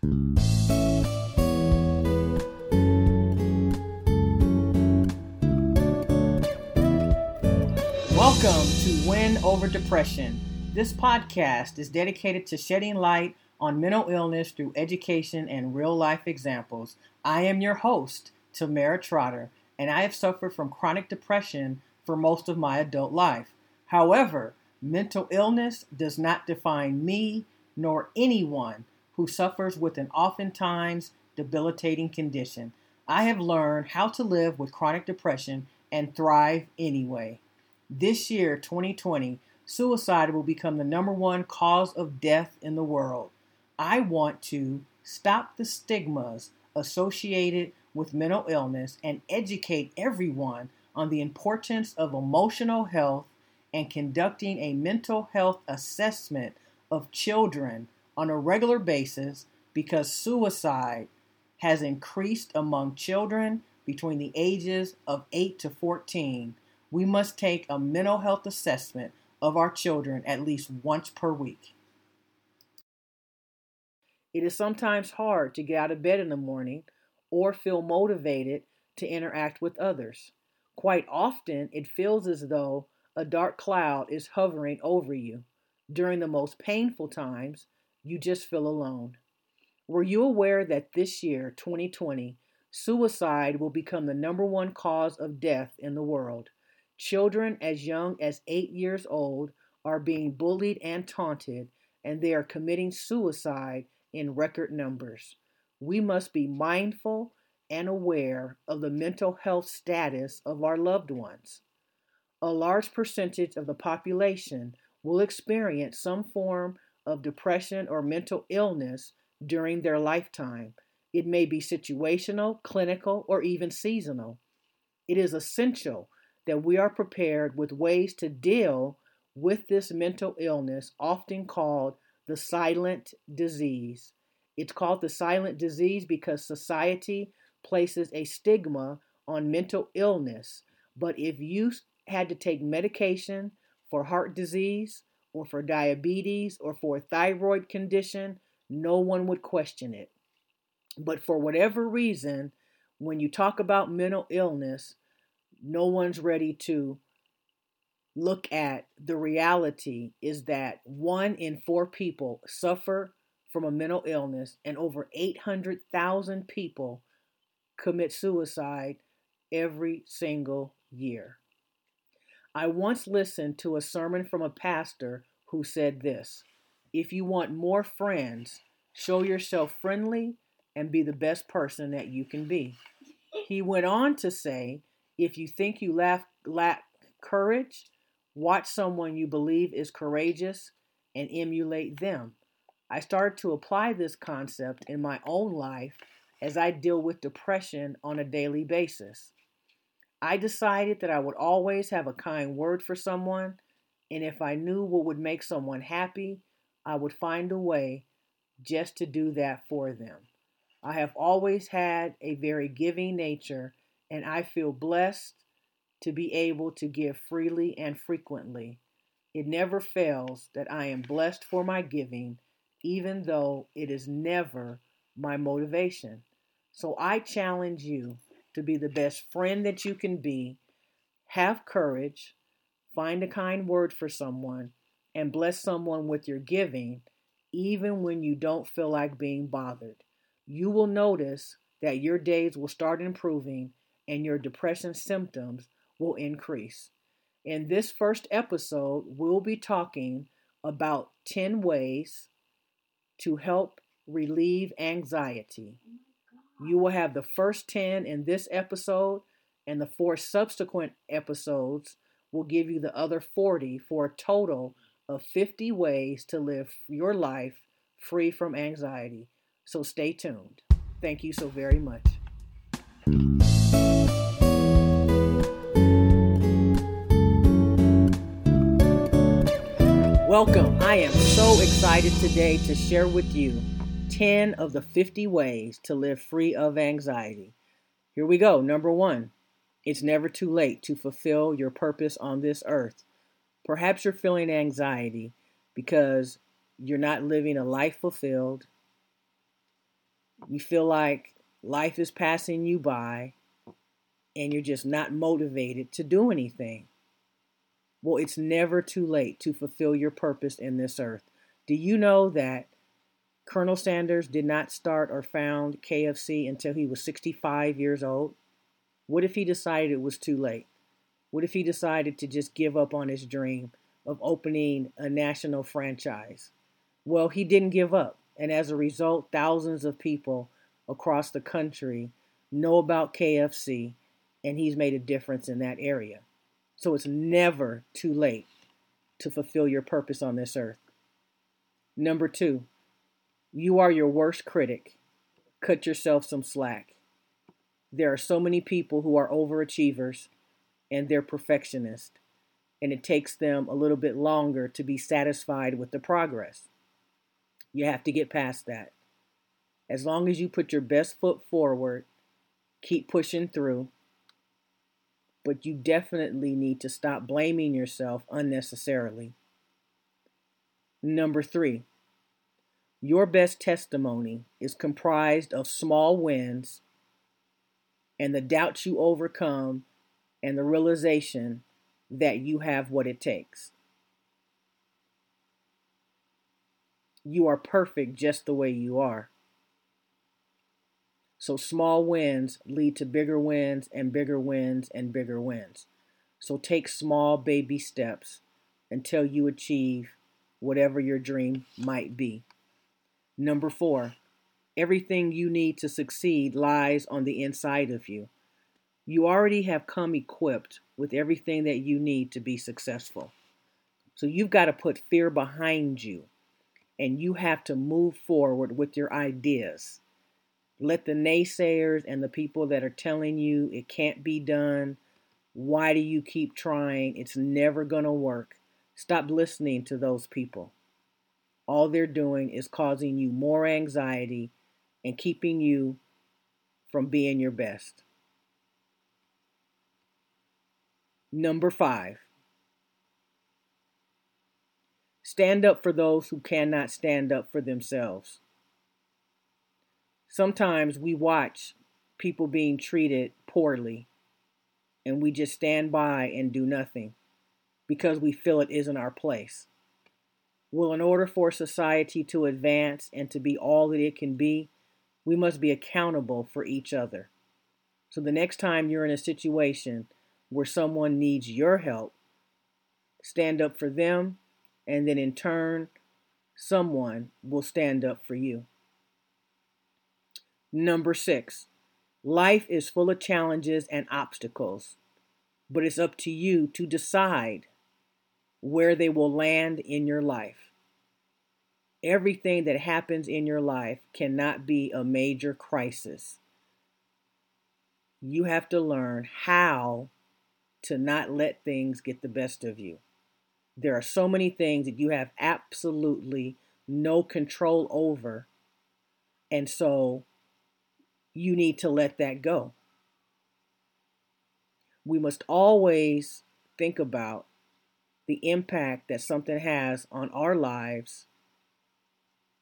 Welcome to Win Over Depression. This podcast is dedicated to shedding light on mental illness through education and real life examples. I am your host, Tamara Trotter, and I have suffered from chronic depression for most of my adult life. However, mental illness does not define me nor anyone who suffers with an oftentimes debilitating condition. I have learned how to live with chronic depression and thrive anyway. This year, 2020, suicide will become the number one cause of death in the world. I want to stop the stigmas associated with mental illness and educate everyone on the importance of emotional health and conducting a mental health assessment of children on a regular basis because suicide has increased among children between the ages of 8 to 14 we must take a mental health assessment of our children at least once per week. It is sometimes hard to get out of bed in the morning or feel motivated to interact with others. Quite often, it feels as though a dark cloud is hovering over you. During the most painful times, you just feel alone. Were you aware that this year, 2020, suicide will become the number one cause of death in the world? Children as young as eight years old are being bullied and taunted, and they are committing suicide in record numbers. We must be mindful and aware of the mental health status of our loved ones. A large percentage of the population will experience some form of depression or mental illness during their lifetime. It may be situational, clinical, or even seasonal. It is essential that we are prepared with ways to deal with this mental illness, often called the silent disease. It's called the silent disease because society places a stigma on mental illness. But if you had to take medication for heart disease or for diabetes or for a thyroid condition, no one would question it. But for whatever reason, when you talk about mental illness, no one's ready to look at the reality is that one in four people suffer from a mental illness and over 800,000 people commit suicide every single year. I once listened to a sermon from a pastor who said this If you want more friends, show yourself friendly and be the best person that you can be. He went on to say if you think you lack, lack courage, watch someone you believe is courageous and emulate them. I started to apply this concept in my own life as I deal with depression on a daily basis. I decided that I would always have a kind word for someone, and if I knew what would make someone happy, I would find a way just to do that for them. I have always had a very giving nature and I feel blessed to be able to give freely and frequently. It never fails that I am blessed for my giving, even though it is never my motivation. So I challenge you to be the best friend that you can be. Have courage, find a kind word for someone, and bless someone with your giving, even when you don't feel like being bothered. You will notice that your days will start improving and your depression symptoms will increase. In this first episode, we'll be talking about 10 ways to help relieve anxiety. You will have the first 10 in this episode, and the four subsequent episodes will give you the other 40 for a total of 50 ways to live your life free from anxiety. So stay tuned. Thank you so very much. Welcome. I am so excited today to share with you 10 of the 50 ways to live free of anxiety. Here we go. Number one, it's never too late to fulfill your purpose on this earth. Perhaps you're feeling anxiety because you're not living a life fulfilled, You feel like life is passing you by and you're just not motivated to do anything. Well, it's never too late to fulfill your purpose in this earth. Do you know that Colonel Sanders did not start or found KFC until he was 65 years old? What if he decided it was too late? What if he decided to just give up on his dream of opening a national franchise? Well, he didn't give up. And as a result, thousands of people across the country know about KFC, and he's made a difference in that area. So it's never too late to fulfill your purpose on this earth. Number two, you are your worst critic. Cut yourself some slack. There are so many people who are overachievers and they're perfectionists, and it takes them a little bit longer to be satisfied with the progress. You have to get past that. As long as you put your best foot forward, keep pushing through, but you definitely need to stop blaming yourself unnecessarily. Number three, your best testimony is comprised of small wins and the doubts you overcome and the realization that you have what it takes. You are perfect just the way you are. So small wins lead to bigger wins and bigger wins and bigger wins. So take small baby steps until you achieve whatever your dream might be. Number four, everything you need to succeed lies on the inside of you. You already have come equipped with everything that you need to be successful. So you've got to put fear behind you and you have to move forward with your ideas. Let the naysayers and the people that are telling you it can't be done, why do you keep trying? It's never going to work. Stop listening to those people all they're doing is causing you more anxiety and keeping you from being your best. Number five, stand up for those who cannot stand up for themselves. Sometimes we watch people being treated poorly and we just stand by and do nothing because we feel it isn't our place. Well, in order for society to advance and to be all that it can be, we must be accountable for each other. So the next time you're in a situation where someone needs your help, stand up for them, and then in turn, someone will stand up for you. Number six, life is full of challenges and obstacles, but it's up to you to decide where they will land in your life. Everything that happens in your life cannot be a major crisis. You have to learn how to not let things get the best of you. There are so many things that you have absolutely no control over. And so you need to let that go. We must always think about the impact that something has on our lives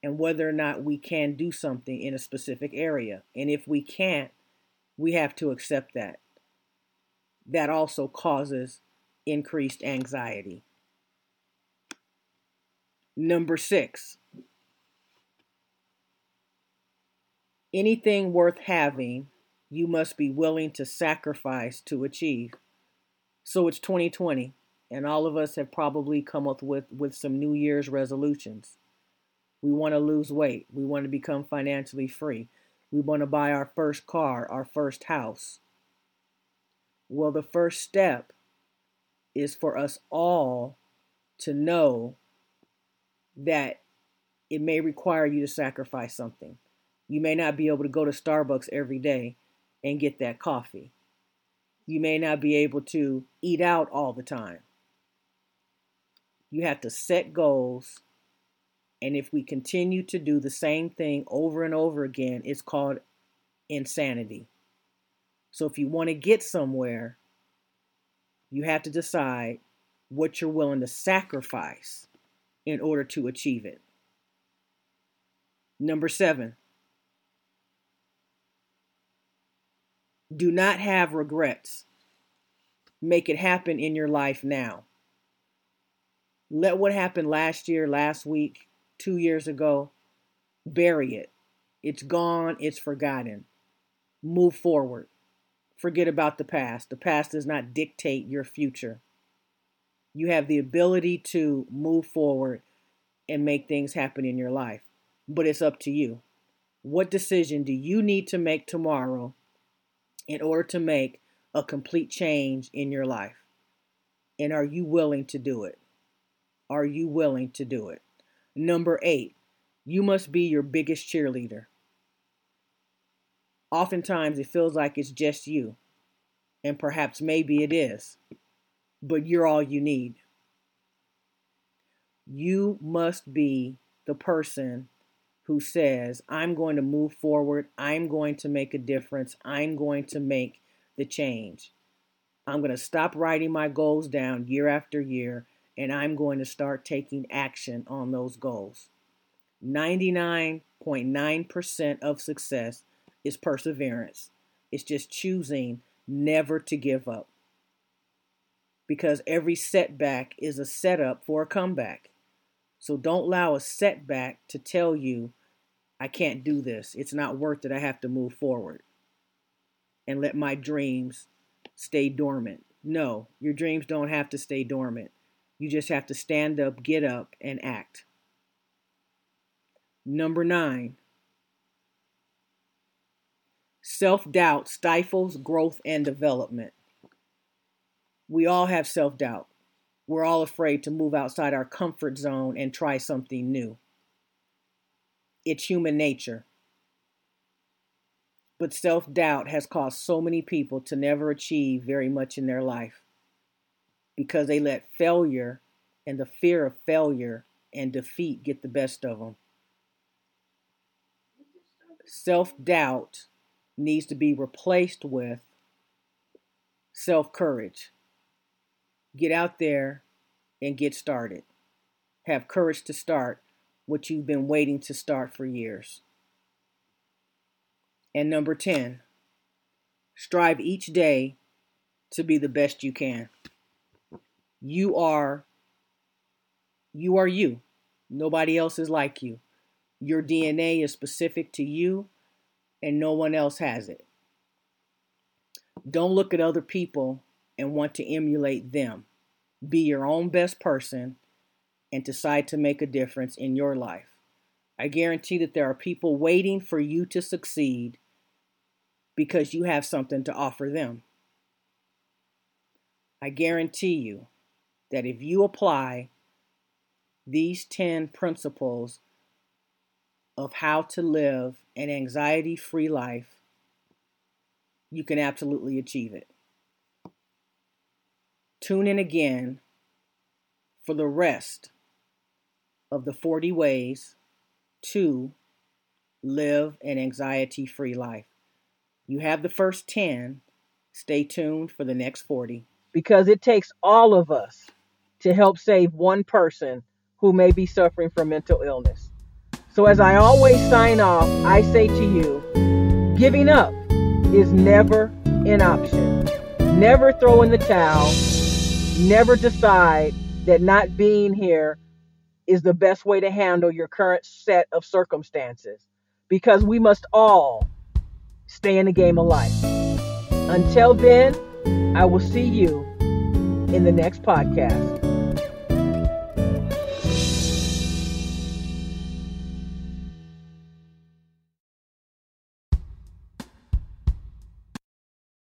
and whether or not we can do something in a specific area. And if we can't, we have to accept that. That also causes increased anxiety. Number six, anything worth having, you must be willing to sacrifice to achieve. So it's 2020 and all of us have probably come up with, with some New Year's resolutions. We want to lose weight. We want to become financially free. We want to buy our first car, our first house. Well, the first step is for us all to know that it may require you to sacrifice something. You may not be able to go to Starbucks every day and get that coffee. You may not be able to eat out all the time. You have to set goals. And if we continue to do the same thing over and over again, it's called insanity. So if you want to get somewhere, you have to decide what you're willing to sacrifice in order to achieve it. Number seven, Do not have regrets. Make it happen in your life now. Let what happened last year, last week, two years ago, bury it. It's gone, it's forgotten. Move forward. Forget about the past. The past does not dictate your future. You have the ability to move forward and make things happen in your life, but it's up to you. What decision do you need to make tomorrow in order to make a complete change in your life? And are you willing to do it? Are you willing to do it? Number eight, you must be your biggest cheerleader. Oftentimes it feels like it's just you, and perhaps maybe it is, but you're all you need. You must be the person who says, I'm going to move forward, I'm going to make a difference, I'm going to make the change. I'm going to stop writing my goals down year after year and I'm going to start taking action on those goals. 99.9% of success is perseverance. It's just choosing never to give up. Because every setback is a setup for a comeback. So don't allow a setback to tell you, I can't do this. It's not worth it. I have to move forward. And let my dreams stay dormant. No, your dreams don't have to stay dormant. You just have to stand up, get up, and act. Number nine, self doubt stifles growth and development. We all have self doubt. We're all afraid to move outside our comfort zone and try something new. It's human nature. But self doubt has caused so many people to never achieve very much in their life because they let failure and the fear of failure and defeat get the best of them. Self doubt needs to be replaced with self courage. Get out there and get started. Have courage to start what you've been waiting to start for years. And number 10, strive each day to be the best you can. You are you are you. Nobody else is like you. Your DNA is specific to you and no one else has it. Don't look at other people and want to emulate them. Be your own best person and decide to make a difference in your life. I guarantee that there are people waiting for you to succeed because you have something to offer them. I guarantee you that if you apply these 10 principles of how to live an anxiety free life, you can absolutely achieve it. Tune in again for the rest of the 40 ways to live an anxiety free life. You have the first 10. Stay tuned for the next 40. Because it takes all of us to help save one person who may be suffering from mental illness. So, as I always sign off, I say to you giving up is never an option. Never throw in the towel. Never decide that not being here is the best way to handle your current set of circumstances because we must all stay in the game of life. Until then, I will see you in the next podcast.